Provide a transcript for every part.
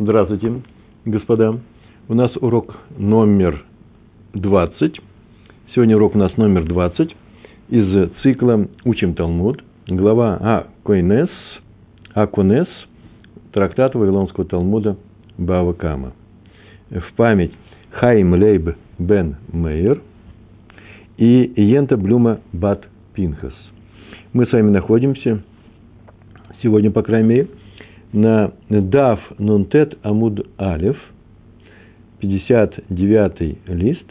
Здравствуйте, господа. У нас урок номер 20. Сегодня урок у нас номер 20 из цикла «Учим Талмуд». Глава Акойнес, Аконес, трактат Вавилонского Талмуда Бава Кама. В память Хайм Лейб бен Мейер и Йента Блюма Бат Пинхас. Мы с вами находимся сегодня, по крайней мере, на Дав Нунтет Амуд Алев, 59 лист,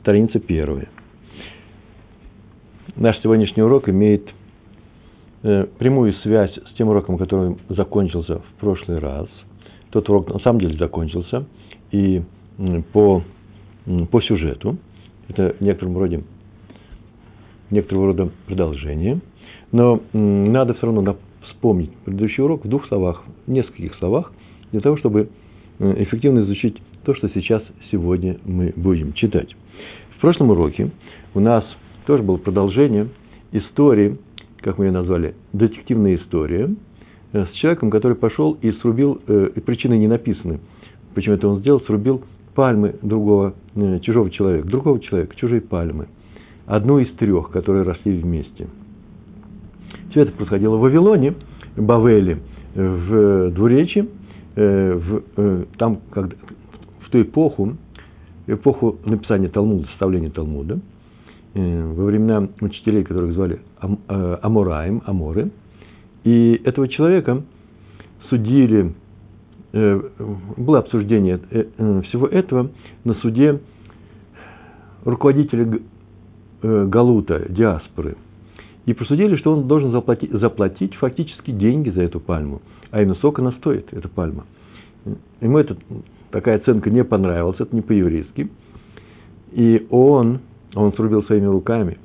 страница первая. Наш сегодняшний урок имеет э, прямую связь с тем уроком, который закончился в прошлый раз. Тот урок на самом деле закончился, и по, по сюжету, это в некотором роде, некоторого рода продолжение, но надо все равно вспомнить предыдущий урок в двух словах, в нескольких словах, для того, чтобы э, эффективно изучить то, что сейчас, сегодня мы будем читать. В прошлом уроке у нас тоже было продолжение истории, как мы ее назвали, детективная история, э, с человеком, который пошел и срубил, э, причины не написаны, почему это он сделал, срубил пальмы другого, чужого человека, другого человека, чужие пальмы. Одну из трех, которые росли вместе – все это происходило в Вавилоне, Бавеле, в Двуречи, э, в, э, там, когда, в ту эпоху, эпоху написания Талмуда, составления Талмуда, э, во времена учителей, которых звали Амораем, Аморы, и этого человека судили, было обсуждение всего этого на суде руководителя Галута, диаспоры – и просудили, что он должен заплатить, заплатить фактически деньги за эту пальму. А именно сколько она стоит, эта пальма. Ему эта, такая оценка не понравилась, это не по-еврейски. И он, он срубил своими руками,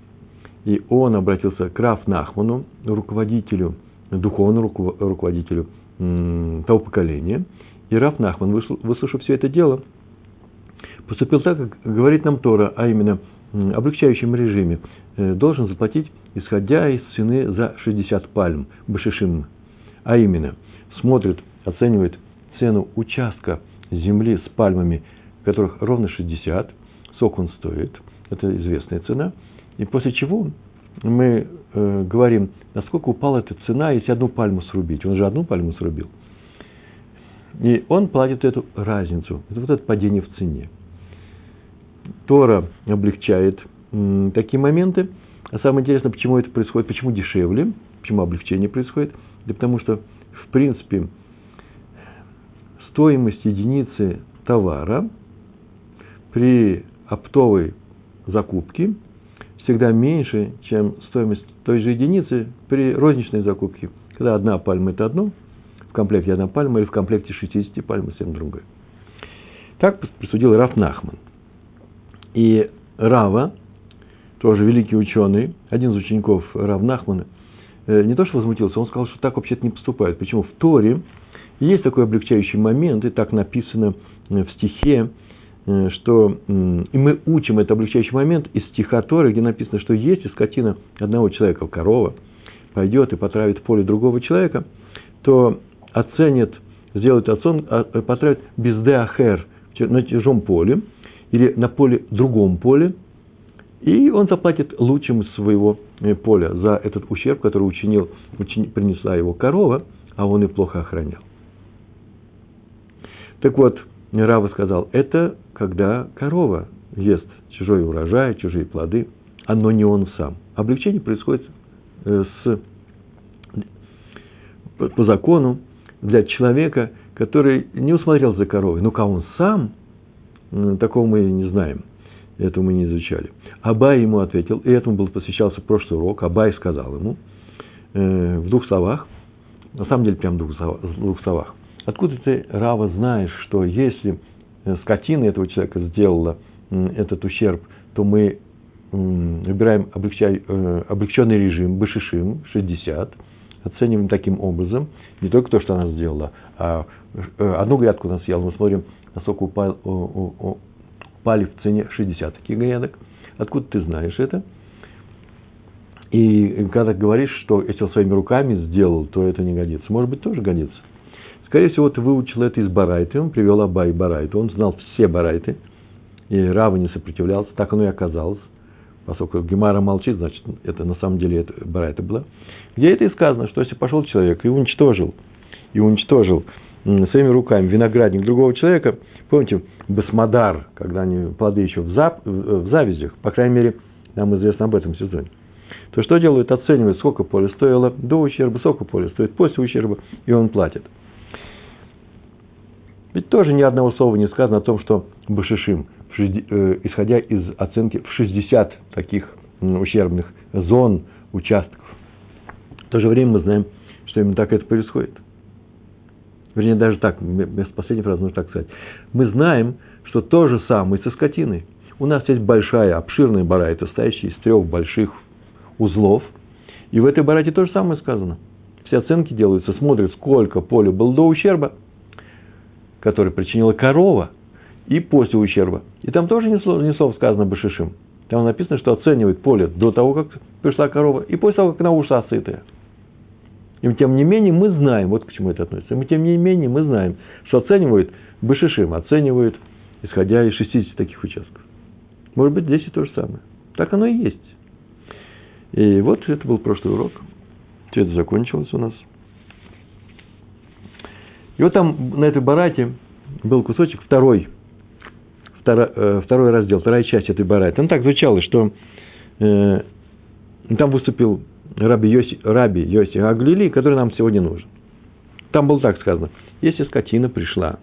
и он обратился к Раф Нахману, руководителю, духовному руководителю того поколения. И Раф Нахман, выслушав все это дело, поступил так, как говорит нам Тора, а именно облегчающем режиме, должен заплатить исходя из цены за 60 пальм, башишим. А именно, смотрит, оценивает цену участка земли с пальмами, которых ровно 60, сок он стоит, это известная цена. И после чего мы э, говорим, насколько упала эта цена, если одну пальму срубить. Он же одну пальму срубил. И он платит эту разницу. Это вот это падение в цене. Тора облегчает такие моменты – а самое интересное, почему это происходит, почему дешевле, почему облегчение происходит. Да потому что, в принципе, стоимость единицы товара при оптовой закупке всегда меньше, чем стоимость той же единицы при розничной закупке. Когда одна пальма – это одно, в комплекте одна пальма, или в комплекте 60 пальм – совсем другое. Так присудил Раф Нахман. И Рава тоже великий ученый, один из учеников Равнахмана, э, не то что возмутился, он сказал, что так вообще-то не поступают. Почему? В Торе есть такой облегчающий момент, и так написано э, в стихе, э, что и мы учим этот облегчающий момент из стиха Торы, где написано, что если скотина одного человека, корова, пойдет и потравит поле другого человека, то оценит, сделает оцен, а, потравит без деахер на чужом поле или на поле другом поле, и он заплатит лучшим своего э, поля за этот ущерб, который учинил, учини, принесла его корова, а он и плохо охранял. Так вот, Рава сказал, это когда корова ест чужой урожай, чужие плоды, но не он сам. Облегчение происходит э, с, по закону для человека, который не усмотрел за коровой. Ну, как он сам, такого мы не знаем – этого мы не изучали. Абай ему ответил, и этому был посвящался прошлый урок. Абай сказал ему э, в двух словах, на самом деле прям в двух, двух словах. Откуда ты, Рава, знаешь, что если э, скотина этого человека сделала этот ущерб, то мы выбираем облегчай, э, облегченный режим, башишим, 60, оцениваем таким образом не только то, что она сделала, а э, одну грядку она съела, мы смотрим, насколько упал, пали в цене 60 таких грядок. Откуда ты знаешь это? И когда говоришь, что если он своими руками сделал, то это не годится. Может быть, тоже годится. Скорее всего, ты выучил это из Барайты, он привел Абай Барайту, он знал все Барайты, и Рава не сопротивлялся, так оно и оказалось. Поскольку Гемара молчит, значит, это на самом деле это Барайта была. Где это и сказано, что если пошел человек и уничтожил, и уничтожил своими руками виноградник другого человека, помните, басмодар, когда они плоды еще в, зап, в завязях, по крайней мере, нам известно об этом сезоне, то что делают? Оценивают, сколько поле стоило до ущерба, сколько поле стоит после ущерба, и он платит. Ведь тоже ни одного слова не сказано о том, что Башишим, э, исходя из оценки в 60 таких ущербных зон, участков. В то же время мы знаем, что именно так это происходит. Вернее, даже так, вместо последней фразы нужно так сказать. Мы знаем, что то же самое со скотиной. У нас есть большая, обширная барайта, состоящая из трех больших узлов. И в этой барайте то же самое сказано. Все оценки делаются, смотрят, сколько поля было до ущерба, который причинила корова, и после ущерба. И там тоже не слово, не слово сказано Башишим. Там написано, что оценивает поле до того, как пришла корова, и после того, как она ушла сытая. И тем не менее мы знаем, вот к чему это относится, и тем не менее мы знаем, что оценивают Башишим, оценивают, исходя из 60 таких участков. Может быть, здесь и то же самое. Так оно и есть. И вот это был прошлый урок. Все это закончилось у нас. И вот там на этой барате был кусочек второй, второй, э, второй раздел, вторая часть этой бараты. Там так звучало, что э, там выступил Раби Йоси, Раби Йоси Аглили, который нам сегодня нужен. Там было так сказано, если скотина пришла,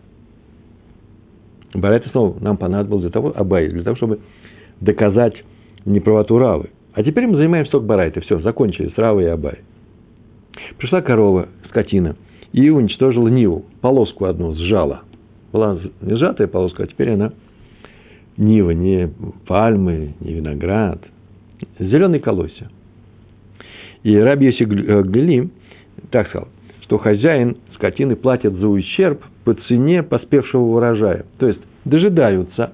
Барайта снова нам понадобилось для того, Абай, для того, чтобы доказать неправоту Равы. А теперь мы занимаемся только Барайтой. Все, закончили с Равой и Абай. Пришла корова, скотина, и уничтожила Ниву. Полоску одну сжала. Была сжатая полоска, а теперь она Нива, не пальмы, не виноград. Зеленый колосья. И Раби Йоси Глили так сказал, что хозяин скотины платит за ущерб по цене поспевшего урожая. То есть дожидаются,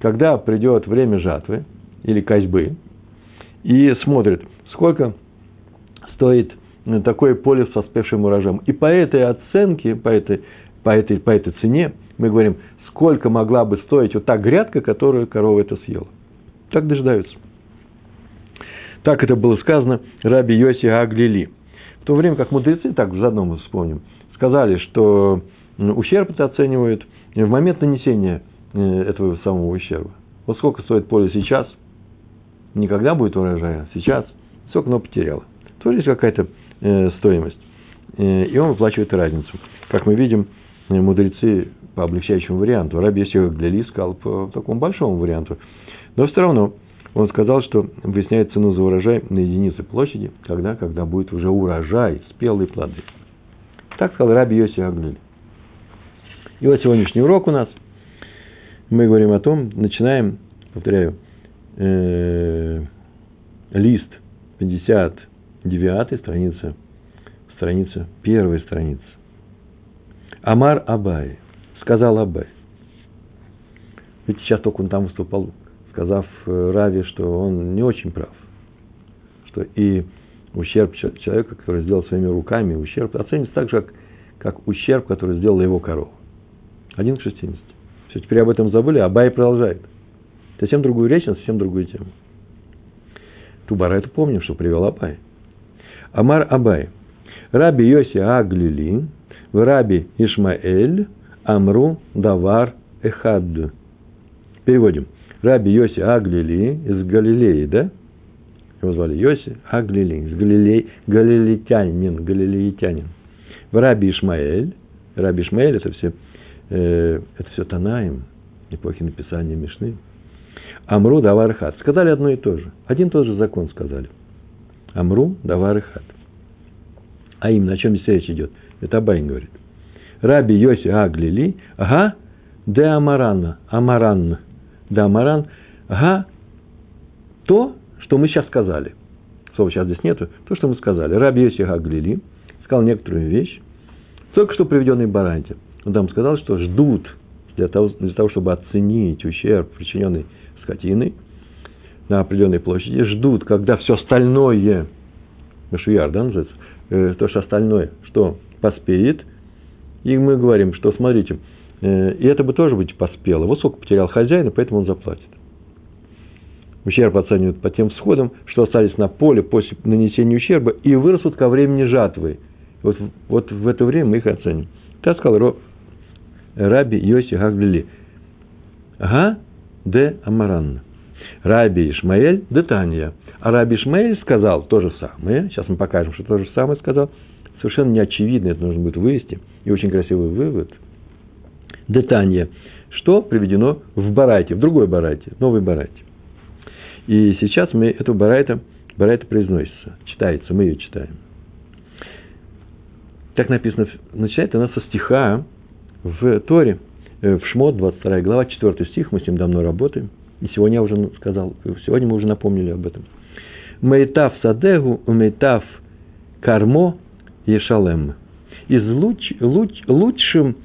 когда придет время жатвы или козьбы, и смотрят, сколько стоит такое поле с поспевшим урожаем. И по этой оценке, по этой, по этой, по этой цене, мы говорим, сколько могла бы стоить вот та грядка, которую корова это съела. Так дожидаются. Так это было сказано Раби Йоси Аглили. В то время как мудрецы, так заодно мы вспомним, сказали, что ущерб это оценивают в момент нанесения э, этого самого ущерба. Вот сколько стоит поле сейчас, никогда будет урожая, сейчас, сколько оно потеряло. Тоже есть какая-то э, стоимость. Э, и он выплачивает разницу. Как мы видим, мудрецы по облегчающему варианту. Раби Йосиф Гляли сказал по такому большому варианту. Но все равно он сказал, что выясняет цену за урожай на единицы площади, когда, когда будет уже урожай, спелые плоды. Так сказал Раби Йоси Аглили. И вот сегодняшний урок у нас. Мы говорим о том, начинаем, повторяю, э, лист 59 страница, страница, первая страница. Амар Абай, сказал Абай. Ведь сейчас только он там выступал сказав Раве, что он не очень прав, что и ущерб человека, который сделал своими руками, ущерб оценится так же, как, как ущерб, который сделала его корова. Один к 60. Все, теперь об этом забыли, а Абай продолжает. Совсем другую речь, на совсем другую тему. Тубара это помним, что привел Абай. Амар Абай. Раби Йоси Аглили, в Раби Ишмаэль, Амру Давар Эхад. Переводим. Раби Йоси Аглили из Галилеи, да? Его звали Йоси Аглили, из Галилей, галилейтянин, галилейтянин. В Раби Ишмаэль, Раби Ишмаэль это все, э, это все Танаем, эпохи написания Мишны. Амру Давар Хат. Сказали одно и то же. Один и тот же закон сказали. Амру Давар Хат. А именно, о чем здесь речь идет? Это Абайн говорит. Раби Йоси Аглили, ага, де Амаранна, Амаранна да Маран, ага, то, что мы сейчас сказали. Слова сейчас здесь нету. То, что мы сказали. Раби Йоси Гаглили сказал некоторую вещь, только что приведенный Баранте. Он там сказал, что ждут для того, для того, чтобы оценить ущерб, причиненный скотиной на определенной площади, ждут, когда все остальное, Машуяр, да, называется, э, то, что остальное, что поспеет, И мы говорим, что смотрите, и это бы тоже быть поспело. Вот сколько потерял хозяин, поэтому он заплатит. Ущерб оценивают по тем всходам, что остались на поле после нанесения ущерба и вырастут ко времени жатвы. Вот, вот в это время мы их оценим. Так сказал Раби Йоси Гаглили. Га де Амаранна. Раби Ишмаэль де Тания. А Раби Ишмаэль сказал то же самое. Сейчас мы покажем, что то же самое сказал. Совершенно неочевидно, это нужно будет вывести. И очень красивый вывод. Детание. Что приведено в Барайте, в другой Барайте, новой Барайте. И сейчас мы эту Барайта, Барайта произносится, читается, мы ее читаем. Так написано, начинает она со стиха в Торе, э, в Шмот, 22 глава, 4 стих, мы с ним давно работаем. И сегодня я уже сказал, сегодня мы уже напомнили об этом. Мейтав садегу, мейтав кармо ешалем. Из луч, луч, лучшим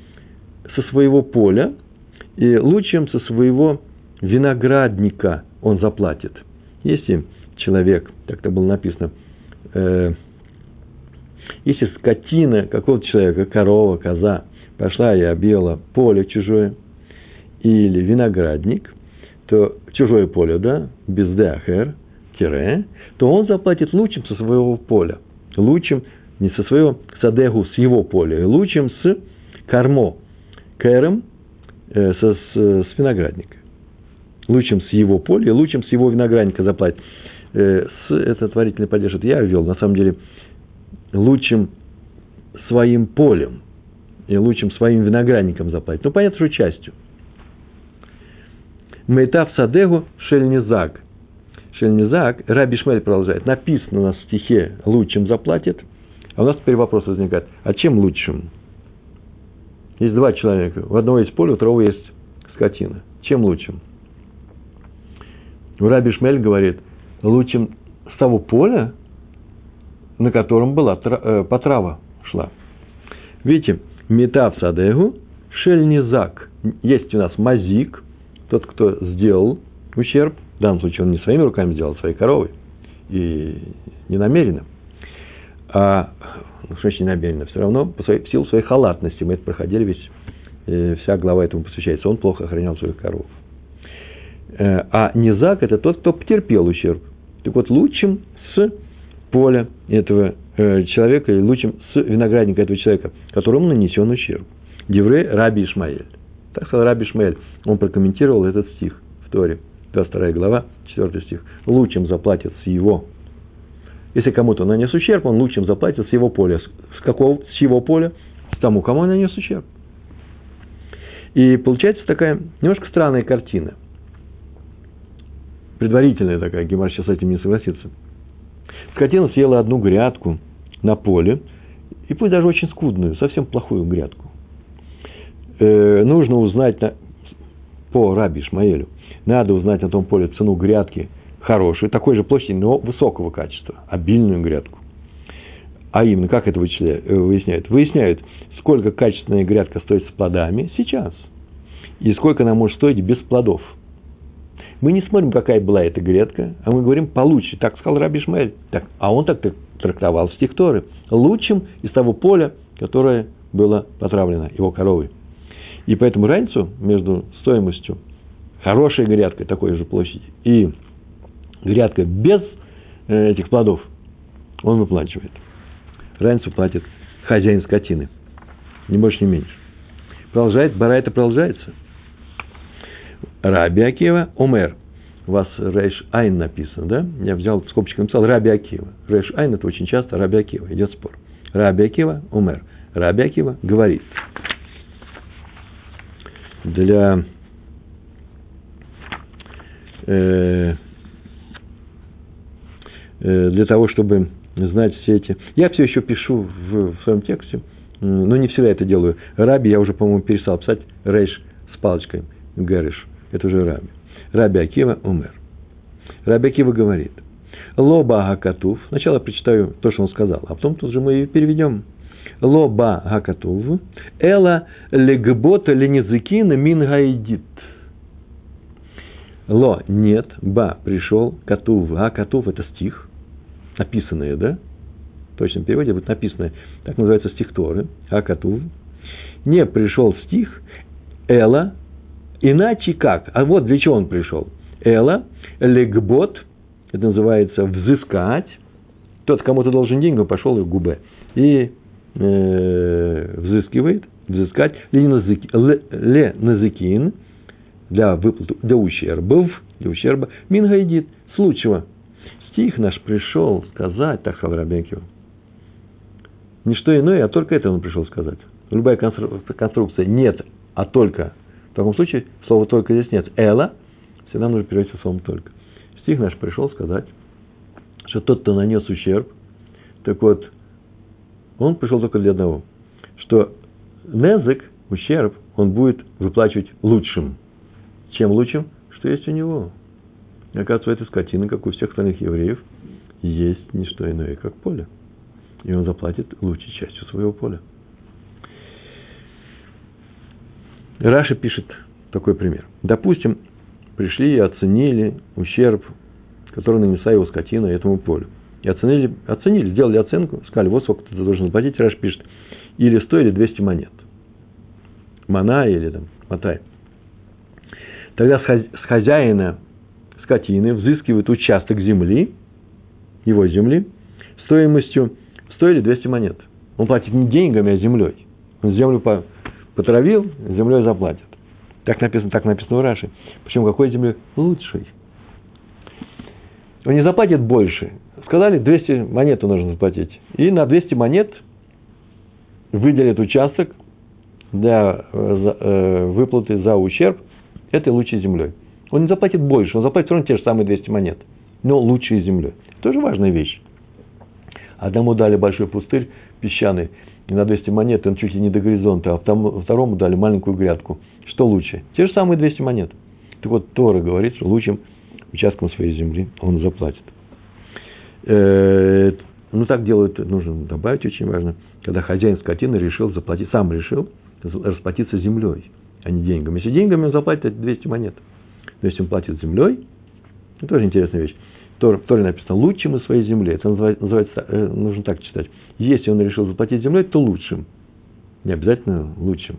со своего поля и лучшим со своего виноградника он заплатит. Если человек, так это было написано, э, если скотина какого-то человека, корова, коза, пошла и объела поле чужое, или виноградник, то чужое поле, да, без дахер, тире, то он заплатит лучшим со своего поля. Лучшим, не со своего садегу, с его поля, лучшим с кармо, кэром, э, со, с, с виноградника. Лучшим с его поля, лучшим с его виноградника заплатит. Э, с, это творительный падеж, я ввел, на самом деле, лучшим своим полем и лучшим своим виноградником заплатить. Ну, понятно, что частью. Мейтав Садегу Шельнизак. Шельнизак, Раби Шмель продолжает, написано у нас в стихе «лучшим заплатит», а у нас теперь вопрос возникает, а чем лучшим? Есть два человека, у одного есть поле, у второго есть скотина. Чем лучшим? Раби Шмель говорит, лучшим с того поля, на котором была э, потрава шла. Видите, метав садегу, шельнизак. Есть у нас мазик, тот, кто сделал ущерб, в данном случае он не своими руками сделал, а своей коровой, и не намеренно, а, ну, что значит не намеренно, все равно по своей, в силу своей халатности, мы это проходили, весь, э, вся глава этому посвящается, он плохо охранял своих коров. Э, а низак – это тот, кто потерпел ущерб. Так вот, лучшим с поля этого э, человека и лучшим с виноградника этого человека, которому нанесен ущерб. Деврей Раби Ишмаэль. Так сказал Раби Ишмаэль. Он прокомментировал этот стих в Торе. 22 глава, 4 стих. Лучшим заплатят с его. Если кому-то нанес ущерб, он лучшим заплатит с его поля. С какого? С его поля? С тому, кому он нанес ущерб. И получается такая немножко странная картина. Предварительная такая, Гемар сейчас с этим не согласится. Скотина съела одну грядку на поле, и пусть даже очень скудную, совсем плохую грядку. Э, нужно узнать на, по Раби Ишмаэлю, надо узнать на том поле цену грядки хорошей, такой же площади, но высокого качества, обильную грядку. А именно, как это э, выясняют? Выясняют, сколько качественная грядка стоит с плодами сейчас, и сколько она может стоить без плодов – мы не смотрим, какая была эта грядка, а мы говорим получше. Так сказал Раби Шмель. Так, а он так трактовал стих Торы. Лучшим из того поля, которое было потравлено его коровой. И поэтому разницу между стоимостью хорошей грядкой такой же площади и грядкой без э, этих плодов он выплачивает. Разницу платит хозяин скотины. Не больше, не меньше. Продолжает, Барайта продолжается – Раби Акива Омер. У вас Рейш Айн написано, да? Я взял скобочкой написал Раби Акива. Рейш Айн это очень часто Раби Акива. Идет спор. Раби Акива Омер. Раби Акива говорит. Для э, для того, чтобы знать все эти... Я все еще пишу в, в своем тексте, но не всегда это делаю. Раби я уже, по-моему, перестал писать рейш с палочкой, гэриш. Это уже Раби. Раби Акива умер. Раби Акива говорит, Лоба Гакатув, сначала прочитаю то, что он сказал, а потом тут же мы ее переведем. Лоба Гакатув, Эла легбота ленезыкина мин гайдит. Ло – нет, ба – пришел, катув, а катув – это стих, написанное, да? В точном переводе будет написанное, так называется стих Торы, а катув. не пришел стих Эла, иначе как? А вот для чего он пришел. Эла, легбот, это называется взыскать. Тот, кому ты должен деньги, пошел и губе. И э, взыскивает, взыскать, ле назыкин, для выплаты, для ущербов, для ущерба, мингайдит, с лучшего. Стих наш пришел сказать, так сказал Рабенкио. Не что иное, а только это он пришел сказать. Любая конструкция нет, а только. В таком случае слова только здесь нет. Эла всегда нужно перевести словом только. Стих наш пришел сказать, что тот, кто нанес ущерб, так вот, он пришел только для одного, что незык, ущерб, он будет выплачивать лучшим. Чем лучшим? Что есть у него. И оказывается, у этой скотины, как у всех остальных евреев, есть не что иное, как поле. И он заплатит лучшей частью своего поля. Раша пишет такой пример. Допустим, пришли и оценили ущерб, который нанесла его скотина этому полю. И оценили, оценили, сделали оценку, сказали, вот сколько ты должен заплатить. Раш пишет, или 100, или 200 монет. Мана или там, мотай. Тогда с хозяина скотины взыскивают участок земли, его земли, стоимостью 100 или 200 монет. Он платит не деньгами, а землей. Он землю потравил, землей заплатит. Так написано, так написано в Раши. Причем какой землей? Лучшей. Он не заплатит больше. Сказали, 200 монет нужно заплатить. И на 200 монет выделит участок для э, э, выплаты за ущерб этой лучшей землей. Он не заплатит больше, он заплатит все равно те же самые 200 монет, но лучшей землей. Тоже важная вещь. Одному дали большой пустырь песчаный на 200 монет, он чуть ли не до горизонта, а второму дали маленькую грядку. Что лучше? Те же самые 200 монет. Так вот, Тора говорит, что лучшим участком своей земли он заплатит. Э, ну, так делают, нужно добавить, очень важно, когда хозяин скотины решил заплатить, сам решил расплатиться землей, а не деньгами. Если деньгами он заплатит 200 монет. Но если он платит землей, это тоже интересная вещь. В Торе написано «лучшим из своей земли». Это называется, э, нужно так читать. Если он решил заплатить землей, то лучшим. Не обязательно лучшим.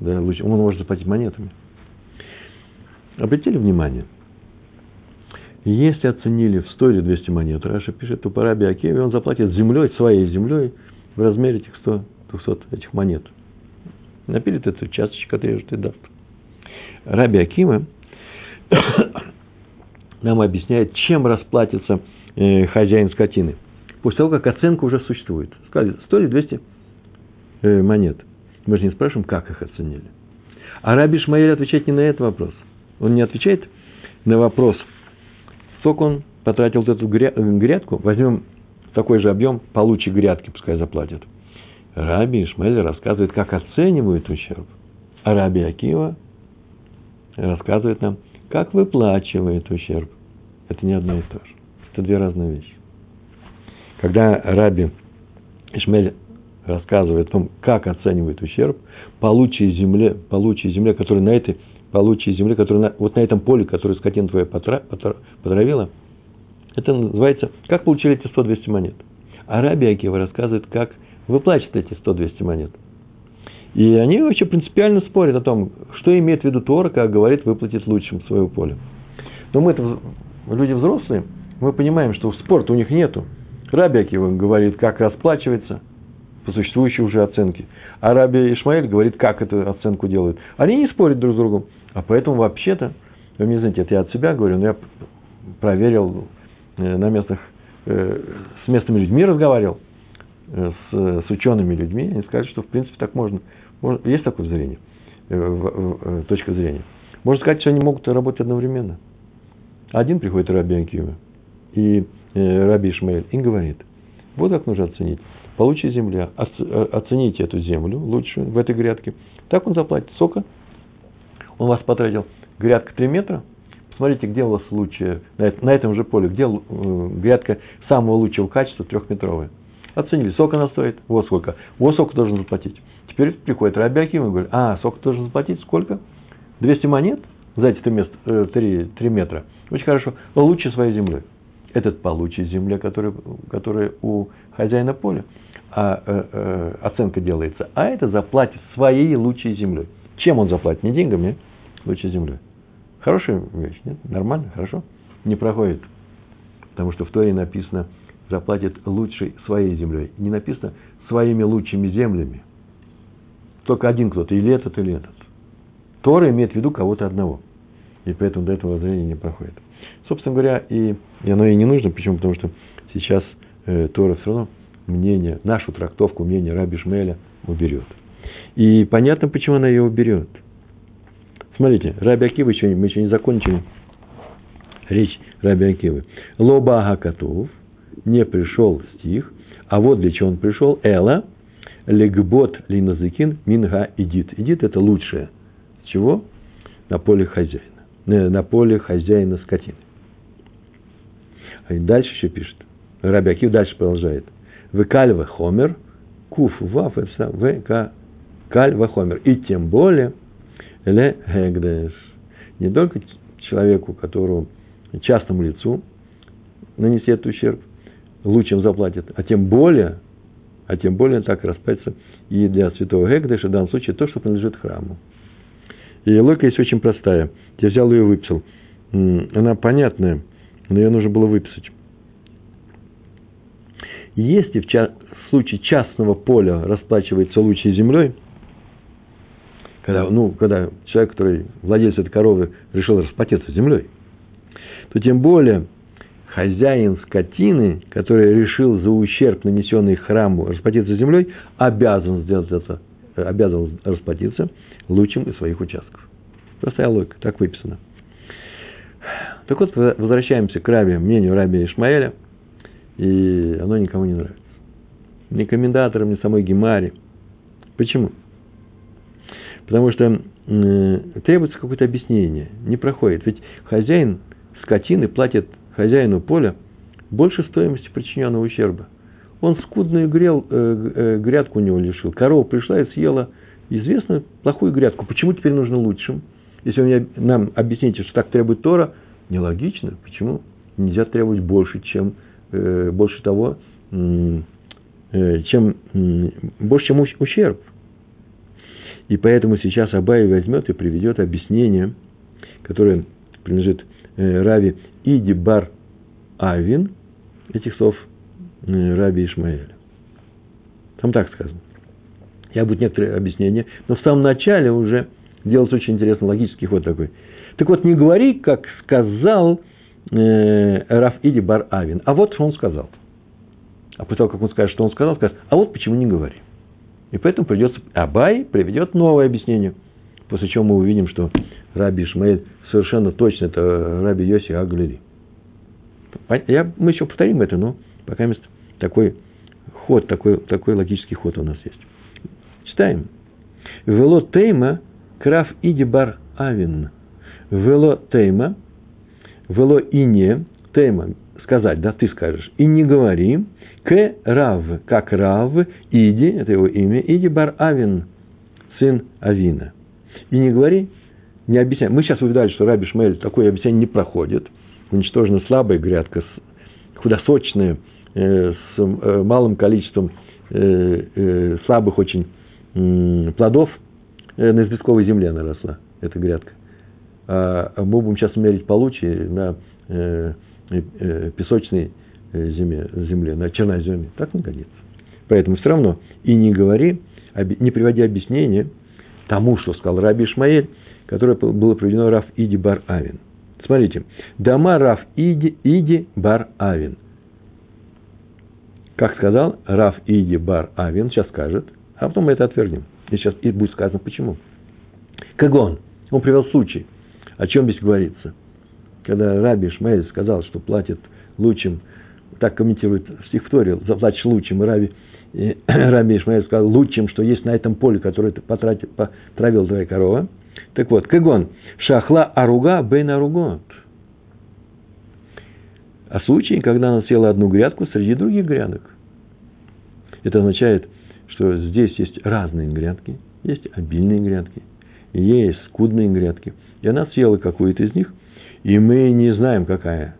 Да, лучшим. Он может заплатить монетами. Обратили внимание? Если оценили в 100 или 200 монет, Раша пишет, то по Раби Акеве он заплатит землей, своей землей, в размере этих 100, 200 этих монет. Напилит эту часточку, отрежет и даст. Раби Акима нам объясняет, чем расплатится э, хозяин скотины. После того, как оценка уже существует. Сказали, 100 или 200 э, монет. Мы же не спрашиваем, как их оценили. А Раби Шмаэль отвечает не на этот вопрос. Он не отвечает на вопрос, сколько он потратил эту грядку. Возьмем такой же объем, получи грядки, пускай заплатят. Раби Ишмаэль рассказывает, как оценивают ущерб. А Раби Акива рассказывает нам, как выплачивает ущерб. Это не одно и то же. Это две разные вещи. Когда Раби Ишмель рассказывает о том, как оценивает ущерб, получи земле, получи земле, которая на этой, получи земле, которая на, вот на этом поле, которое скотина твоя потра, потра, потравила, это называется, как получили эти 100-200 монет. А Раби Акива рассказывает, как выплачивать эти 100-200 монет. И они вообще принципиально спорят о том, что имеет в виду Тора, как говорит, выплатить лучшим своего поля. Но мы это люди взрослые, мы понимаем, что спорта у них нету. Раби Акива говорит, как расплачивается по существующей уже оценке. А Раби Ишмаэль говорит, как эту оценку делают. Они не спорят друг с другом. А поэтому вообще-то, вы мне знаете, это я от себя говорю, но я проверил э, на местных, э, с местными людьми разговаривал, с, с учеными людьми, они сказали, что в принципе так можно есть такое зрение, э, э, точка зрения. Можно сказать, что они могут работать одновременно. Один приходит Раби Акива и э, Раби Ишмаэль и говорит, вот как нужно оценить. Получи земля, оцените эту землю лучше в этой грядке. Так он заплатит. Сколько? Он вас потратил. Грядка 3 метра. Посмотрите, где у вас лучшее, на этом же поле, где грядка самого лучшего качества, трехметровая. Оценили, сколько она стоит, вот сколько. Вот сколько должен заплатить. Теперь приходит Рабиаким и говорит, а, сколько должен заплатить, сколько? 200 монет за эти 3, мест, 3, 3 метра. Очень хорошо, но лучше своей землей. Этот по лучшей земле, которая, которая у хозяина поля, а, э, э, оценка делается, а это заплатит своей лучшей землей. Чем он заплатит? Не деньгами, а лучшей землей. Хорошая вещь, нет? Нормально, хорошо? Не проходит. Потому что в Торе написано, заплатит лучшей своей землей. Не написано своими лучшими землями. Только один кто-то, или этот, или этот. Тора имеет в виду кого-то одного. И поэтому до этого воззрения не проходит. Собственно говоря, и, и оно и не нужно. Почему? Потому что сейчас э, Тора все равно мнение, нашу трактовку мнения Раби Шмеля уберет. И понятно, почему она ее уберет. Смотрите, Раби Акива еще, мы еще не закончили речь Раби Акивы. Лоба Агакатув, не пришел стих, а вот для чего он пришел. Эла, легбот линазыкин минга идит. Идит – это лучшее. Чего? На поле хозяина. Э, на поле хозяина скотины. А дальше еще пишет. Раби Акив дальше продолжает. Векальва хомер, куф ваф, в кальва хомер. И тем более, ле гегдеш. Не только человеку, которому, частному лицу, нанести этот ущерб, лучшим заплатит, а тем более, а тем более так расплатится и для святого Гегдеша, в данном случае, то, что принадлежит храму. И логика есть очень простая. Я взял ее и выписал. Она понятная, но ее нужно было выписать. Если в, ча- в случае частного поля расплачивается лучшей землей, когда, ну, когда человек, который владелец этой коровы, решил расплатиться землей, то тем более хозяин скотины, который решил за ущерб, нанесенный храму, расплатиться землей, обязан сделать это, обязан расплатиться лучшим из своих участков. Простая логика, так выписано. Так вот, возвращаемся к Раби, мнению Раби Ишмаэля, и оно никому не нравится. Ни комментаторам, ни самой Гемаре. Почему? Потому что э, требуется какое-то объяснение, не проходит. Ведь хозяин скотины платит хозяину поля больше стоимости причиненного ущерба. Он скудную грел, э, э, грядку у него лишил. Корова пришла и съела известную плохую грядку. Почему теперь нужно лучшим? Если вы нам объясните, что так требует Тора, нелогично. Почему? Нельзя требовать больше, чем э, больше того, э, чем больше, чем ущерб. И поэтому сейчас Абай возьмет и приведет объяснение, которое принадлежит э, Рави Иди Бар Авин, этих слов э, Раби Ишмаэля. Там так сказано. Я буду некоторые объяснения, но в самом начале уже делается очень интересный логический ход такой. Так вот, не говори, как сказал э, Раф Иди Бар Авин, а вот что он сказал. А после того, как он скажет, что он сказал, скажет, а вот почему не говори. И поэтому придется, Абай приведет новое объяснение, после чего мы увидим, что Раби Ишмаэль совершенно точно это Раби Йоси Аглери. Я, мы еще повторим это, но пока мест такой ход, такой, такой логический ход у нас есть. Читаем. Вело тейма крав иди бар авин. Вело тейма, вело и не, тейма, сказать, да, ты скажешь, и не говори, к рав, как рав, иди, это его имя, иди бар авин, сын Авина. И не говори, не объясняй. Мы сейчас увидали, что Раби Шмель такое объяснение не проходит. Уничтожена слабая грядка, худосочная, э, с э, малым количеством э, слабых очень плодов на известковой земле она росла, эта грядка. А мы будем сейчас мерить получи на песочной земле, земле на черноземе. Так не годится. Поэтому все равно и не говори, не приводи объяснение тому, что сказал Раби Ишмаэль, которое было проведено Раф Иди Бар Авин. Смотрите, дома Раф Иди, Иди Бар Авин. Как сказал Раф Иди Бар Авин, сейчас скажет, а потом мы это отвергнем. И сейчас и будет сказано почему. Кагон, он привел случай. О чем здесь говорится? Когда Раби Ишмаэль сказал, что платит лучшим, так комментирует стих в Торе, заплатишь лучшим, и Раби, и Раби Ишмаэль сказал, лучшим, что есть на этом поле, которое ты потратил, потравил твоя корова – так вот, кагон, шахла аруга бейн аругот. А случай, когда она съела одну грядку среди других грядок. Это означает, что здесь есть разные грядки, есть обильные грядки, есть скудные грядки. И она съела какую-то из них, и мы не знаем, какая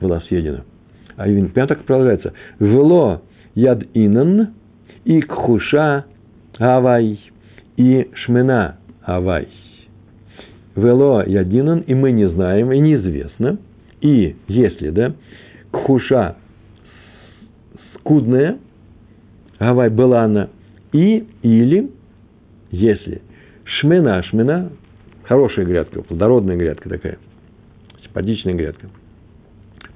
была съедена. Авин. Прямо так продолжается. Вело яд инан и кхуша авай и шмена авай. Вело ядинан, и мы не знаем, и неизвестно. И если, да, кхуша скудная, авай была она, и или, если шмена, шмена, хорошая грядка, плодородная грядка такая, симпатичная грядка,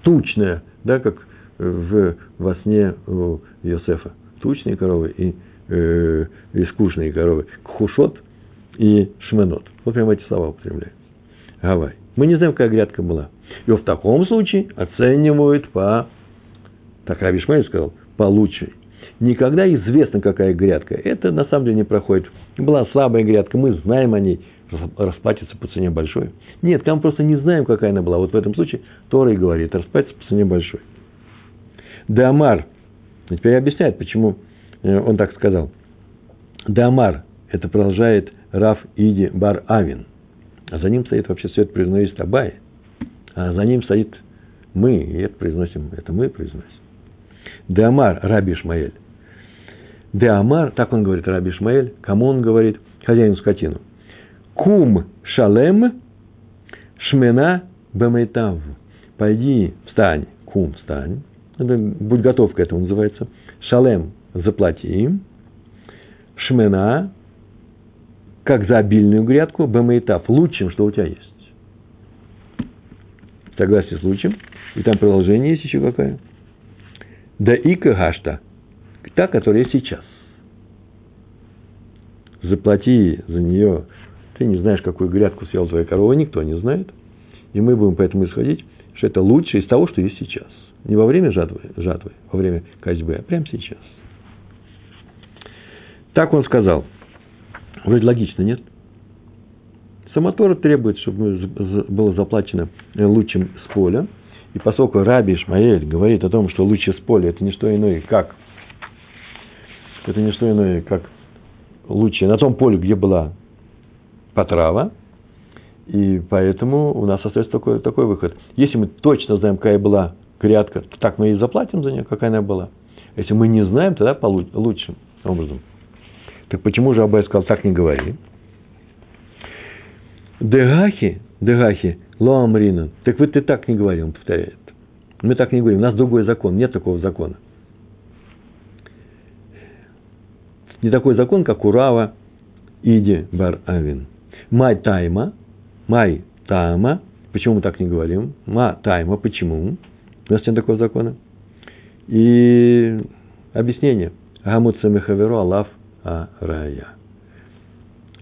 тучная, да, как в, во сне у Йосефа, тучные коровы и, э, и скучные коровы, кхушот и шменот. Вот прямо эти слова употребляют. Гавай. Мы не знаем, какая грядка была. И в таком случае оценивают по, так Раби Шмель сказал, по лучшей. Никогда известно, какая грядка. Это на самом деле не проходит. Была слабая грядка, мы знаем о ней, расплатится по цене большой. Нет, там просто не знаем, какая она была. Вот в этом случае Тора и говорит, расплатится по цене большой. Дамар, теперь объясняет, почему э, он так сказал. Дамар, это продолжает Раф Иди Бар Авин. А за ним стоит вообще свет произносит Абай. А за ним стоит мы, и это произносим, это мы произносим. Деамар Раби Ишмаэль. Деамар, так он говорит, Раби Ишмаэль, кому он говорит? Хозяину скотину. Кум шалем шмена бемейтав. Пойди, встань, кум, встань. Будь готов к этому, называется. Шалем, заплати. Шмена, как за обильную грядку, бемейтав, лучшим, что у тебя есть. Согласие с лучшим. И там продолжение есть еще какая. Да и кагашта, та, которая сейчас. Заплати за нее, ты не знаешь, какую грядку съел твоя корова, никто не знает. И мы будем поэтому исходить, что это лучше из того, что есть сейчас. Не во время жатвы, жатвы во время козьбы, а прямо сейчас. Так он сказал. Вроде логично, нет? Самотора требует, чтобы было заплачено лучшим с поля – и поскольку Раби Ишмаэль говорит о том, что лучи с поля – это не что иное, как это не что иное, как лучи на том поле, где была потрава, и поэтому у нас остается такой, такой выход. Если мы точно знаем, какая была грядка, так мы и заплатим за нее, какая она была. Если мы не знаем, тогда получим лучшим образом. Так почему же Абай сказал, так не говори? Дегахи, дегахи, Лоамрина. Так вот ты так не говори, он повторяет. Мы так не говорим. У нас другой закон. Нет такого закона. Не такой закон, как Урава Иди Бар Авин. Май тайма. Май тайма. Почему мы так не говорим? Ма тайма. Почему? У нас нет такого закона. И объяснение. Гамут Мехаверу Аллах Арая.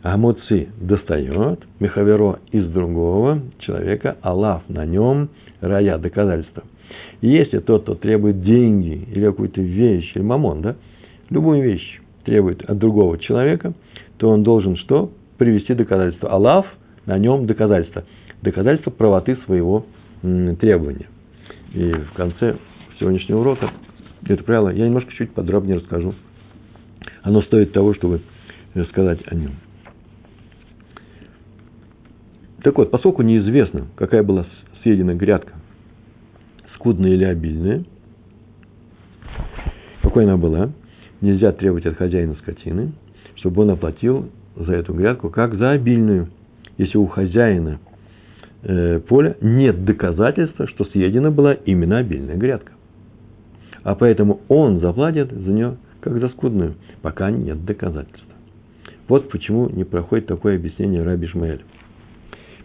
Амуци достает Михаверо из другого человека, Аллах на нем, рая, доказательство. И если тот, кто требует деньги или какую-то вещь, или мамон, да, любую вещь требует от другого человека, то он должен что? Привести доказательство. Аллах на нем доказательство. Доказательство правоты своего требования. И в конце сегодняшнего урока это правило я немножко чуть подробнее расскажу. Оно стоит того, чтобы сказать о нем. Так вот, поскольку неизвестно, какая была съедена грядка, скудная или обильная, какой она была, нельзя требовать от хозяина скотины, чтобы он оплатил за эту грядку как за обильную, если у хозяина э, поля нет доказательства, что съедена была именно обильная грядка. А поэтому он заплатит за нее как за скудную, пока нет доказательства. Вот почему не проходит такое объяснение Раби Шмаэля.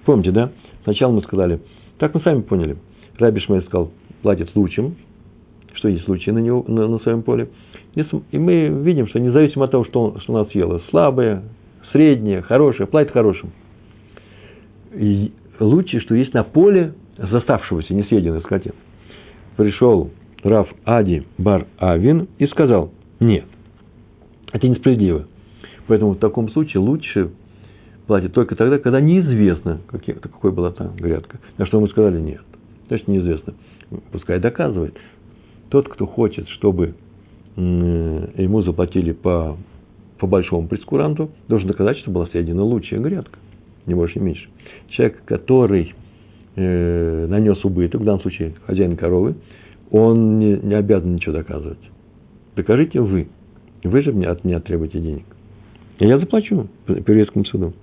Помните, да? Сначала мы сказали, так мы сами поняли. Раби Шмель сказал, платит лучшим, что есть случаи на, него, на, на своем поле. И мы видим, что независимо от того, что, он, что она съела, слабое, среднее, хорошее, платит хорошим. И лучше, что есть на поле заставшегося, не съеденной скотины. Пришел Раф Ади Бар Авин и сказал, нет, это несправедливо. Поэтому в таком случае лучше платит только тогда, когда неизвестно, какой была там грядка. На что мы сказали нет. Значит, неизвестно. Пускай доказывает. Тот, кто хочет, чтобы ему заплатили по, по большому прескуранту, должен доказать, что была съедена лучшая грядка. Не больше, не меньше. Человек, который э, нанес убыток, в данном случае хозяин коровы, он не, не обязан ничего доказывать. Докажите вы. Вы же мне, от меня требуете денег. И я заплачу по еврейскому суду.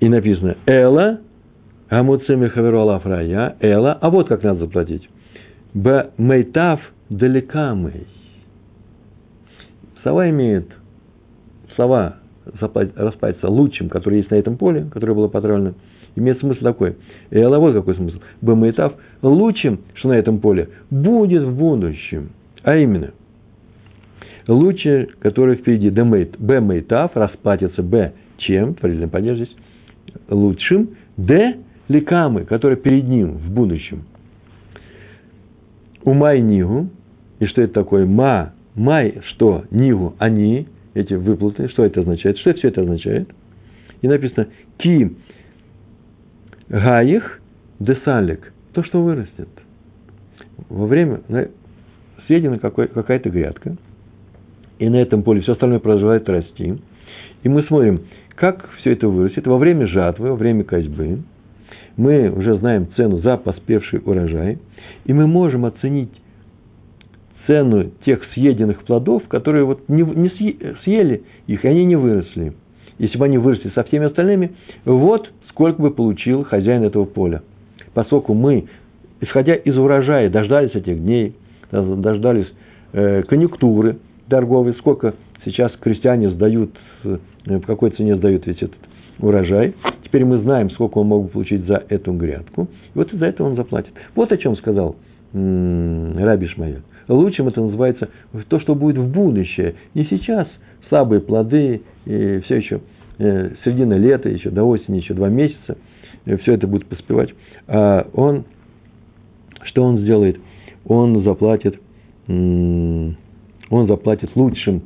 И написано «Эла амуцеми хаверу алафрая эла». А вот как надо заплатить. Б мейтав далекамей. Сова имеет, сова распается лучшим, который есть на этом поле, которое было потравлено, имеет смысл такой. И вот какой смысл. Бамаитав лучшим, что на этом поле, будет в будущем. А именно, лучше, который впереди, Б мейтав, расплатится Б чем, творительное падеж здесь, лучшим, Д лекамы, который перед ним в будущем. Умай нигу, и что это такое? Ма, май, что? Нигу, они, эти выплаты, что это означает? Что все это означает? И написано, ки гаих десалик, то, что вырастет. Во время, съедена какая-то грядка, и на этом поле все остальное продолжает расти. И мы смотрим, как все это вырастет во время жатвы, во время козьбы. Мы уже знаем цену за поспевший урожай, и мы можем оценить цену тех съеденных плодов, которые вот не, не съели их, и они не выросли. Если бы они выросли со всеми остальными, вот сколько бы получил хозяин этого поля. Поскольку мы, исходя из урожая, дождались этих дней, дождались э, конъюнктуры торговой, сколько сейчас крестьяне сдают, э, в какой цене сдают весь этот урожай. Теперь мы знаем, сколько он мог получить за эту грядку. И вот из-за этого он заплатит. Вот о чем сказал Раби Шмаэль. Лучшим это называется то, что будет в будущее. Не сейчас слабые плоды, и все еще э, середина лета, еще до осени, еще два месяца, все это будет поспевать. А он, что он сделает? Он заплатит, он заплатит лучшим,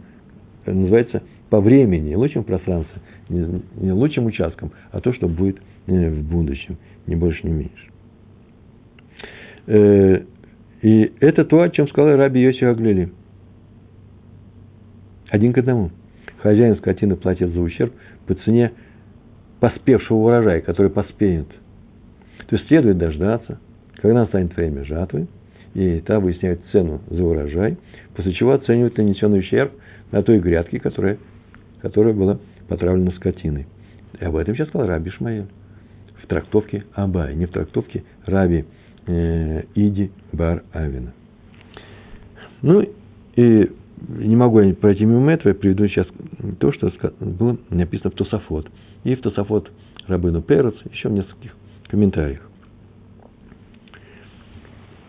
называется, по времени, лучшим пространством, не лучшим участком, а то, что будет э, в будущем, не больше, не меньше. Э, и это то, о чем сказал Раби Йосиф Аглили. Один к одному. Хозяин скотины платит за ущерб по цене поспевшего урожая, который поспеет. То есть следует дождаться, когда настанет время жатвы, и та выясняет цену за урожай, после чего оценивает нанесенный ущерб на той грядке, которая, которая была потравлена скотиной. И об этом сейчас сказал Раби Шмаэль в трактовке Абай, не в трактовке Раби э, Иди Бар Авина. Ну, и не могу я пройти мимо этого, я приведу сейчас то, что было написано в Тософот. И в Тософот Рабыну Перец, еще в нескольких комментариях.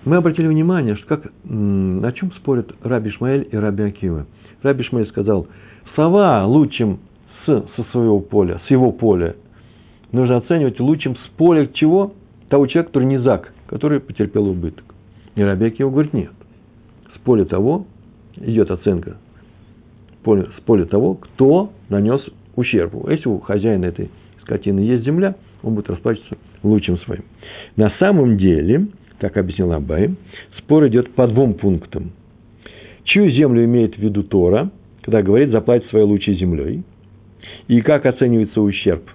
Мы обратили внимание, что как, о чем спорят Раби Шмаэль и Раби Акива. Раби Шмаэль сказал, сова лучшим с, со своего поля, с его поля, нужно оценивать лучшим с поля чего? Того человека, который не зак, который потерпел убыток. И Раби Акива говорит, нет. С поля того идет оценка с поля того, кто нанес ущерб. Если у хозяина этой скотины есть земля, он будет расплачиваться лучшим своим. На самом деле, как объяснил Абай, спор идет по двум пунктам. Чью землю имеет в виду Тора, когда говорит заплатить своей лучшей землей, и как оценивается ущерб?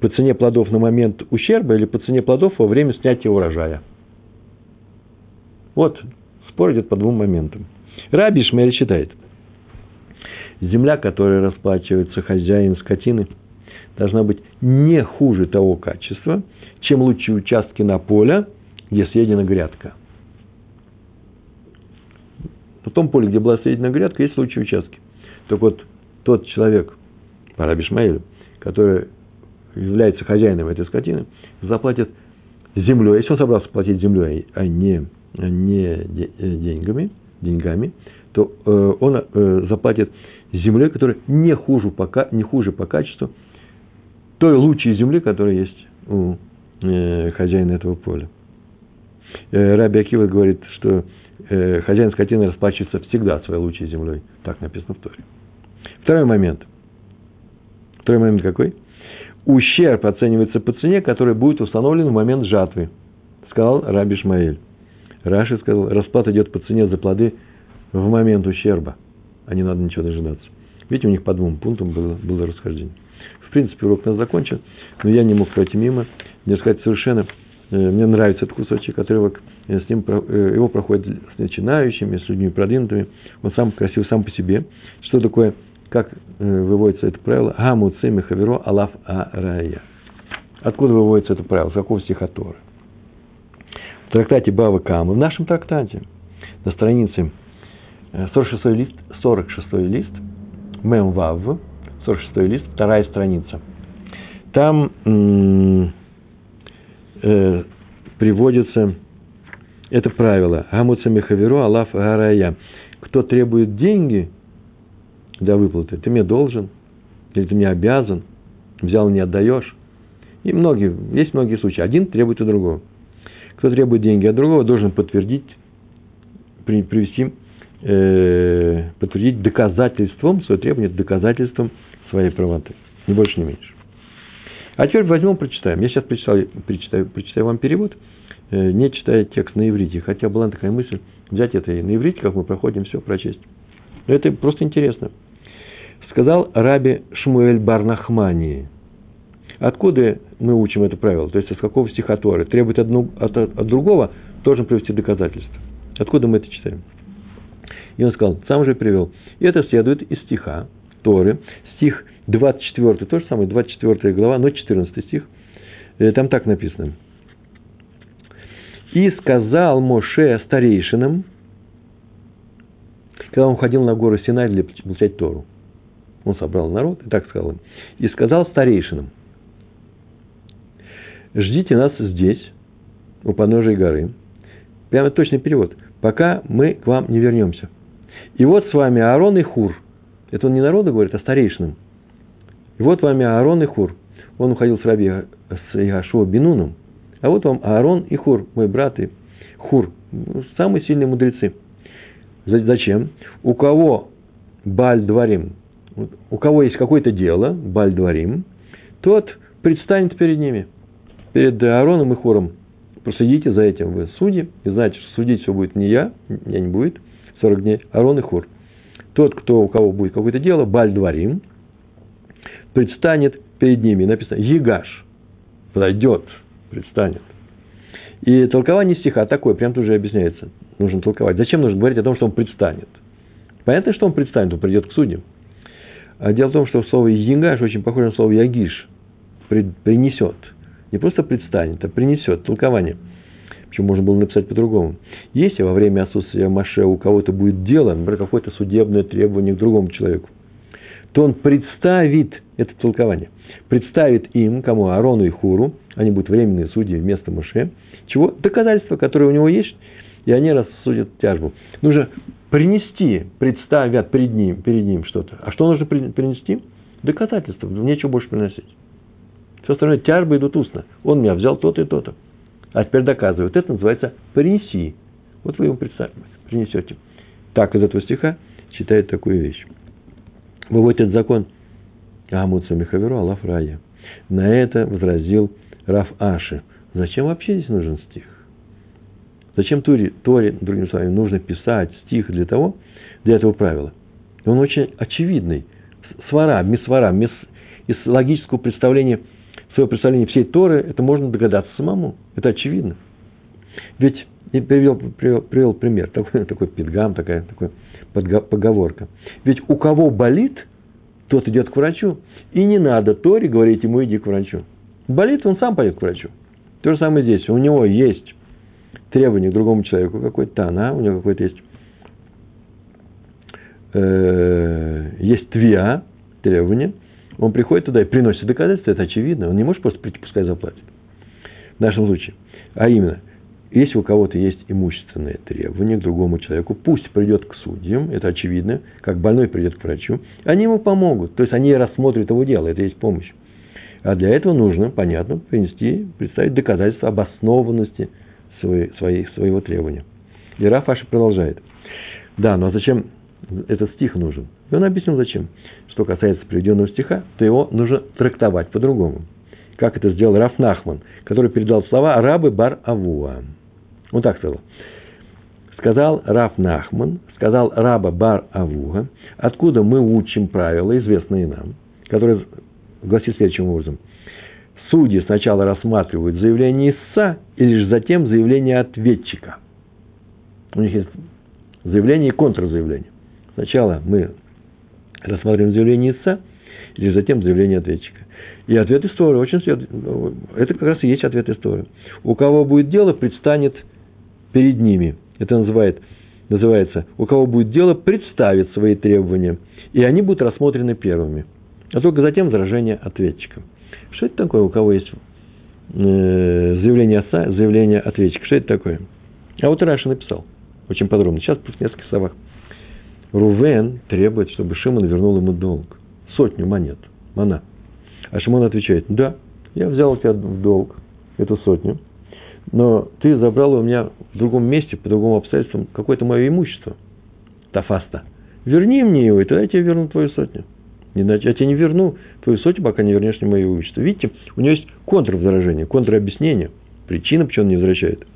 По цене плодов на момент ущерба или по цене плодов во время снятия урожая? Вот, спор идет по двум моментам. Раби Ишмаэль считает, земля, которой расплачивается хозяин скотины, должна быть не хуже того качества, чем лучшие участки на поле, где съедена грядка. На том поле, где была съедена грядка, есть лучшие участки. Так вот, тот человек, по Раби Шмаэлю, который является хозяином этой скотины, заплатит землей, если он собрался платить землей, а не, а не э, деньгами, деньгами, то э, он э, заплатит землей, которая не хуже, по, не хуже по качеству той лучшей земли, которая есть у хозяина этого поля. Раби Акива говорит, что хозяин скотины расплачивается всегда своей лучшей землей. Так написано в Торе. Второй момент. Второй момент какой? Ущерб оценивается по цене, которая будет установлена в момент жатвы, сказал Раби Шмаэль. Раши сказал, расплата идет по цене за плоды в момент ущерба, а не надо ничего дожидаться. Видите, у них по двум пунктам было, было расхождение. В принципе, урок у нас закончен, но я не мог пройти мимо, не сказать совершенно мне нравится этот кусочек, отрывок, с ним, его проходит с начинающими, с людьми продвинутыми. Он сам красив сам по себе. Что такое, как выводится это правило? Гаму цеми хаверо алаф арая. Откуда выводится это правило? С какого стиха? В трактате Бава Кама, в нашем трактате, на странице 46 лист, 46 лист, Мем Вав, 46 лист, вторая страница. Там э, приводится это правило. Амуца Мехаверу Алаф Гарая. Кто требует деньги для выплаты, ты мне должен, или ты мне обязан, взял, не отдаешь. И многие, есть многие случаи. Один требует у другого. Кто требует деньги от другого, должен подтвердить, привести, э, подтвердить доказательством, свое требование доказательством своей правоты. Ни больше, ни меньше. А теперь возьмем, прочитаем. Я сейчас прочитаю, прочитаю, прочитаю вам перевод, э, не читая текст на иврите. Хотя была такая мысль взять это и на иврите, как мы проходим, все прочесть. Но это просто интересно. Сказал Раби Шмуэль Барнахмани. Откуда мы учим это правило? То есть, из какого стихотворя? Требует одну, от, от другого, должен привести доказательства. Откуда мы это читаем? И он сказал, сам же привел. И это следует из стиха Торы, стих 24, то же самое, 24 глава, но 14 стих. Э, там так написано. «И сказал Моше старейшинам, когда он ходил на гору Синай для получать Тору. Он собрал народ и так сказал им. И сказал старейшинам, ждите нас здесь, у подножия горы. Прямо точный перевод. Пока мы к вам не вернемся. И вот с вами Аарон и Хур. Это он не народу говорит, а старейшинам. И вот вам Аарон и Хур. Он уходил с раби с Яшуа Бинуном. А вот вам Аарон и Хур, мой брат и Хур. Самые сильные мудрецы. Зачем? У кого Баль Дворим, у кого есть какое-то дело, Баль Дворим, тот предстанет перед ними, перед Аароном и Хуром. Проследите за этим вы судьи, и знаете, что судить все будет не я, меня не будет, 40 дней, Аарон и Хур. Тот, кто, у кого будет какое-то дело, Баль Дворим, предстанет перед ними. Написано «Егаш» – подойдет, предстанет. И толкование стиха такое, прям тут же объясняется. Нужно толковать. Зачем нужно говорить о том, что он предстанет? Понятно, что он предстанет, он придет к судьям. А дело в том, что слово «егаш» очень похоже на слово «ягиш» – принесет. Не просто предстанет, а принесет. Толкование. Почему можно было написать по-другому? Если во время отсутствия Маше у кого-то будет дело, например, какое-то судебное требование к другому человеку, то он представит, это толкование, представит им, кому Арону и Хуру, они будут временные судьи вместо Моше, чего? Доказательства, которые у него есть, и они рассудят тяжбу. Нужно принести, представят перед ним, перед ним что-то. А что нужно принести? Доказательства, нечего больше приносить. Все остальное тяжбы идут устно. Он меня взял то-то и то-то. А теперь доказывает. Это называется принеси. Вот вы ему принесете. Так из этого стиха читает такую вещь выводит этот закон Амуца Михаверу Аллах Рая. На это возразил Раф Аши. Зачем вообще здесь нужен стих? Зачем Туре, Торе, другими словами, нужно писать стих для того, для этого правила? Он очень очевидный. Свара, мисвара, мис, из логического представления, своего представления всей Торы, это можно догадаться самому. Это очевидно. Ведь я привел, привел, привел пример, такой, такой пидгам, такая, такой поговорка. Ведь у кого болит, тот идет к врачу. И не надо Торе говорить ему, иди к врачу. Болит, он сам пойдет к врачу. То же самое здесь. У него есть требование к другому человеку, какой-то тана, у него какой-то есть, э, есть твиа, требование. Он приходит туда и приносит доказательства, это очевидно. Он не может просто прийти, пускай заплатит. В нашем случае. А именно, если у кого-то есть имущественные требования к другому человеку, пусть придет к судьям, это очевидно, как больной придет к врачу, они ему помогут. То есть они рассмотрят его дело, это есть помощь. А для этого нужно, понятно, принести, представить доказательства обоснованности своей, своей, своего требования. И Рафаша продолжает. Да, но зачем этот стих нужен? И он объяснил, зачем. Что касается приведенного стиха, то его нужно трактовать по-другому. Как это сделал Раф Нахман, который передал слова арабы бар Авуа. Он так сказал. Сказал Раф Нахман, сказал раба Бар Авуга, откуда мы учим правила, известные нам, которые гласит следующим образом. судьи сначала рассматривают заявление истца и лишь затем заявление ответчика. У них есть заявление и контрзаявление. Сначала мы рассматриваем заявление истца, и лишь затем заявление ответчика. И ответ истории очень. Это как раз и есть ответ истории. У кого будет дело, предстанет перед ними. Это называет, называется, у кого будет дело, представит свои требования. И они будут рассмотрены первыми. А только затем возражение ответчика. Что это такое, у кого есть э, заявление отца, заявление ответчика? Что это такое? А вот Раша написал очень подробно. Сейчас в нескольких словах. Рувен требует, чтобы Шимон вернул ему долг. Сотню монет. Мана. А Шимон отвечает, да, я взял у тебя в долг эту сотню, но ты забрал у меня в другом месте, по другому обстоятельствам, какое-то мое имущество. Тафаста. Верни мне его, и тогда я тебе верну твою сотню. Иначе я тебе не верну твою сотню, пока не вернешь мне мое имущество. Видите, у него есть контрвозражение, контробъяснение, причина, почему он не возвращает.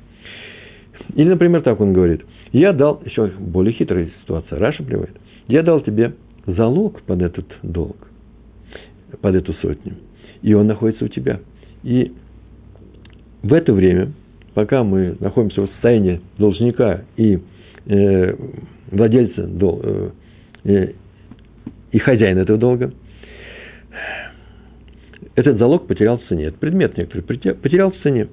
Или, например, так он говорит. Я дал, еще более хитрая ситуация, Раша приводит. Я дал тебе залог под этот долг, под эту сотню. И он находится у тебя. И в это время, пока мы находимся в состоянии должника и э, владельца дол, э, э и хозяина этого долга, этот залог потерял в цене. Этот предмет некоторый потерял в цене.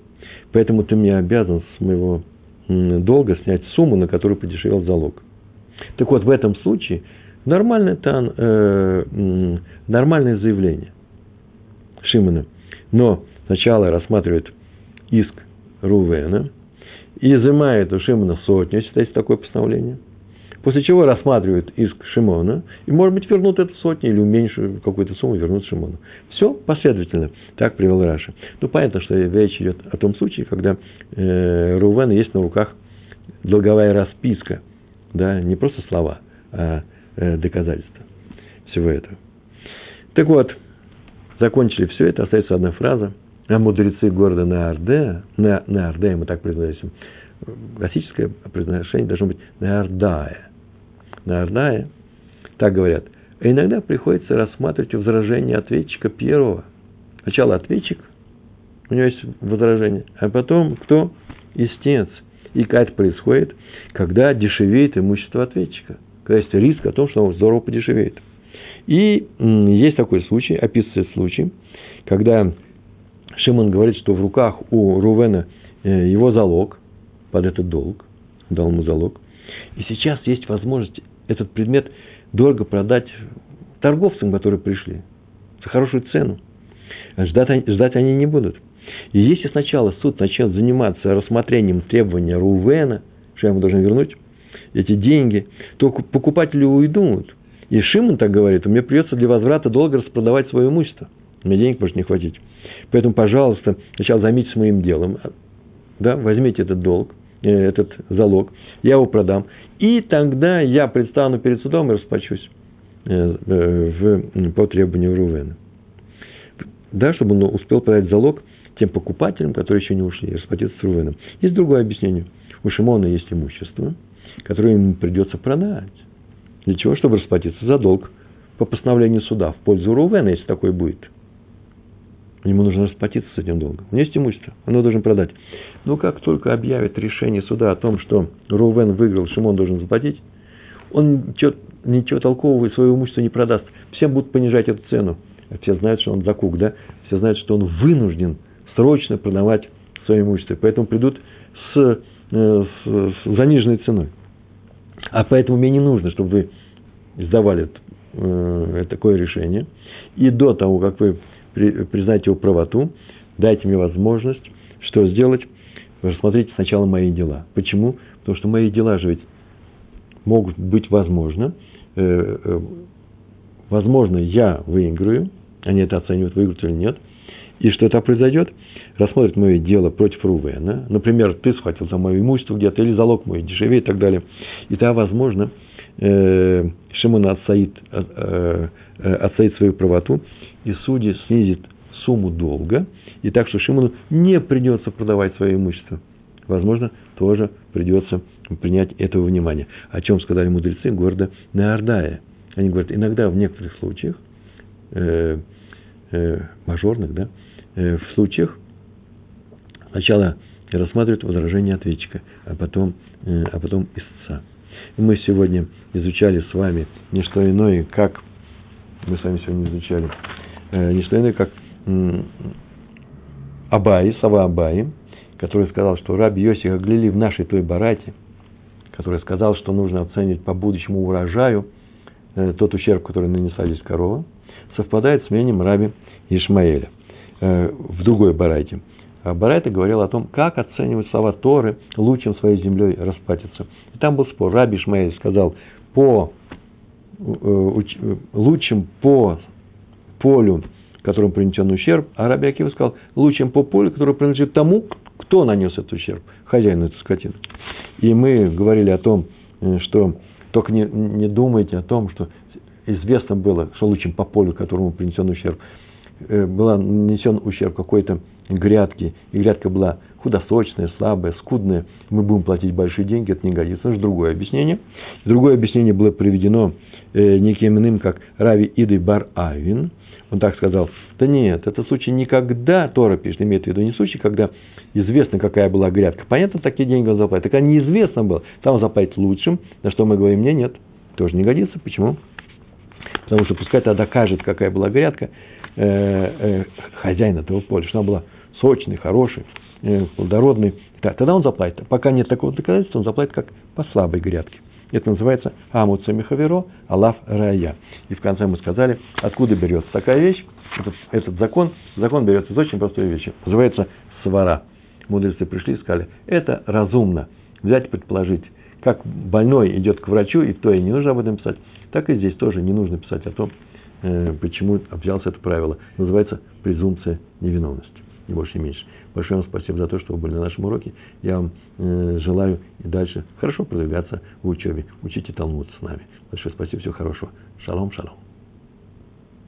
Поэтому ты мне обязан с моего долга снять сумму, на которую подешевел залог. Так вот, в этом случае нормальное, тан, э, нормальное заявление Шимона. Но сначала рассматривает иск Рувена и изымает у Шимона сотню, есть такое постановление – После чего рассматривают иск Шимона, и, может быть, вернут эту сотню или уменьшат какую-то сумму, вернут Шимону. Все последовательно. Так привел Раша. Ну, понятно, что речь идет о том случае, когда э, Рувена есть на руках долговая расписка. Да, не просто слова, а э, доказательства всего этого. Так вот, закончили все это, остается одна фраза. А мудрецы города Наарде, на, Наарде, мы так произносим, классическое произношение должно быть Нардая на Арнае, так говорят. А иногда приходится рассматривать возражение ответчика первого. Сначала ответчик, у него есть возражение, а потом кто? Истец. И это происходит, когда дешевеет имущество ответчика. Когда есть риск о том, что он здорово подешевеет. И есть такой случай, описывается случай, когда Шимон говорит, что в руках у Рувена э, его залог под этот долг, дал ему залог. И сейчас есть возможность этот предмет дорого продать торговцам, которые пришли, за хорошую цену. Ждать, ждать они не будут. И если сначала суд начнет заниматься рассмотрением требования Рувена, что я ему должен вернуть эти деньги, то покупатели уйдут. И Шимон так говорит, мне придется для возврата долго распродавать свое имущество. Мне денег может не хватить. Поэтому, пожалуйста, сначала займитесь моим делом. Да, возьмите этот долг, э, этот залог, я его продам, и тогда я предстану перед судом и расплачусь э, э, в, по требованию Рувена. Да, чтобы он успел подать залог тем покупателям, которые еще не ушли, расплатиться с Рувеном. Есть другое объяснение. У Шимона есть имущество, которое ему придется продать. Для чего? Чтобы расплатиться за долг по постановлению суда в пользу Рувена, если такой будет. Ему нужно расплатиться с этим долгом. У него есть имущество, оно должен продать. Но как только объявит решение суда о том, что Рувен выиграл, Шимон должен заплатить, он ничего, ничего толкового из своего имущества не продаст. Все будут понижать эту цену. Все знают, что он закук, да? Все знают, что он вынужден срочно продавать свое имущество. Поэтому придут с, э, с, с заниженной ценой. А поэтому мне не нужно, чтобы вы издавали э, такое решение. И до того, как вы признаете его правоту, дайте мне возможность, что сделать, рассмотрите сначала мои дела. Почему? Потому что мои дела же ведь могут быть возможно. Э, э, возможно, я выиграю, они это оценивают, выиграют или нет. И что это произойдет? Рассмотрят мое дело против Рувена. Например, ты схватил за мое имущество где-то, или залог мой дешевее и так далее. И тогда, возможно, э, Шимон отстоит, э, э, отстоит свою правоту, и судья снизит сумму долга, и так что Шимону не придется продавать свое имущество. Возможно, тоже придется принять этого внимания. О чем сказали мудрецы города Неордая. Они говорят, иногда в некоторых случаях э, э, мажорных, да, э, в случаях сначала рассматривают возражение ответчика, а потом, э, а потом истца. И мы сегодня изучали с вами не что иное, как мы с вами сегодня изучали э, не что иное, как э, Абаи, Сава Абаи, который сказал, что Раби Йосиф Аглили в нашей той барате, который сказал, что нужно оценивать по будущему урожаю э, тот ущерб, который нанесла здесь корова, совпадает с мнением Раби Ишмаэля э, в другой барайте. А Барайта говорил о том, как оценивать слова Торы, лучшим своей землей расплатиться. И там был спор. Раби Ишмаэль сказал, по э, лучшим по полю, которому принесен ущерб, а Раби Акива сказал, лучшим по полю, которое принадлежит тому, кто нанес этот ущерб, хозяину этой скотины. И мы говорили о том, э, что только не, не думайте о том, что известно было, что лучшим по полю, которому принесен ущерб, э, был нанесен ущерб какой-то грядки, и грядка была худосочная, слабая, скудная, мы будем платить большие деньги, это не годится. Это же другое объяснение. Другое объяснение было приведено э, неким иным, как Рави Иды Бар Авин. Он так сказал, да нет, это случай никогда, Тора пишет, имеет в виду не случай, когда известно, какая была грядка. Понятно, такие деньги он заплатит. Так неизвестно было, там заплатить лучшим, на что мы говорим, не, нет, тоже не годится. Почему? Потому что пускай тогда докажет, какая была грядка э, э, хозяин этого поля, что она была сочный, хороший, э, плодородный, да, тогда он заплатит. Пока нет такого доказательства, он заплатит как по слабой грядке. Это называется Амуца Михаверо, Алав Рая. И в конце мы сказали, откуда берется такая вещь, этот, этот закон, закон берется из очень простой вещи, называется свара. Мудрецы пришли и сказали, это разумно, взять и предположить, как больной идет к врачу, и то и не нужно об этом писать, так и здесь тоже не нужно писать о том, э, почему взялось это правило. Называется презумпция невиновности не больше, не меньше. Большое вам спасибо за то, что вы были на нашем уроке. Я вам э, желаю и дальше хорошо продвигаться в учебе. Учите Талмуд с нами. Большое спасибо, всего хорошего. Шалом, шалом.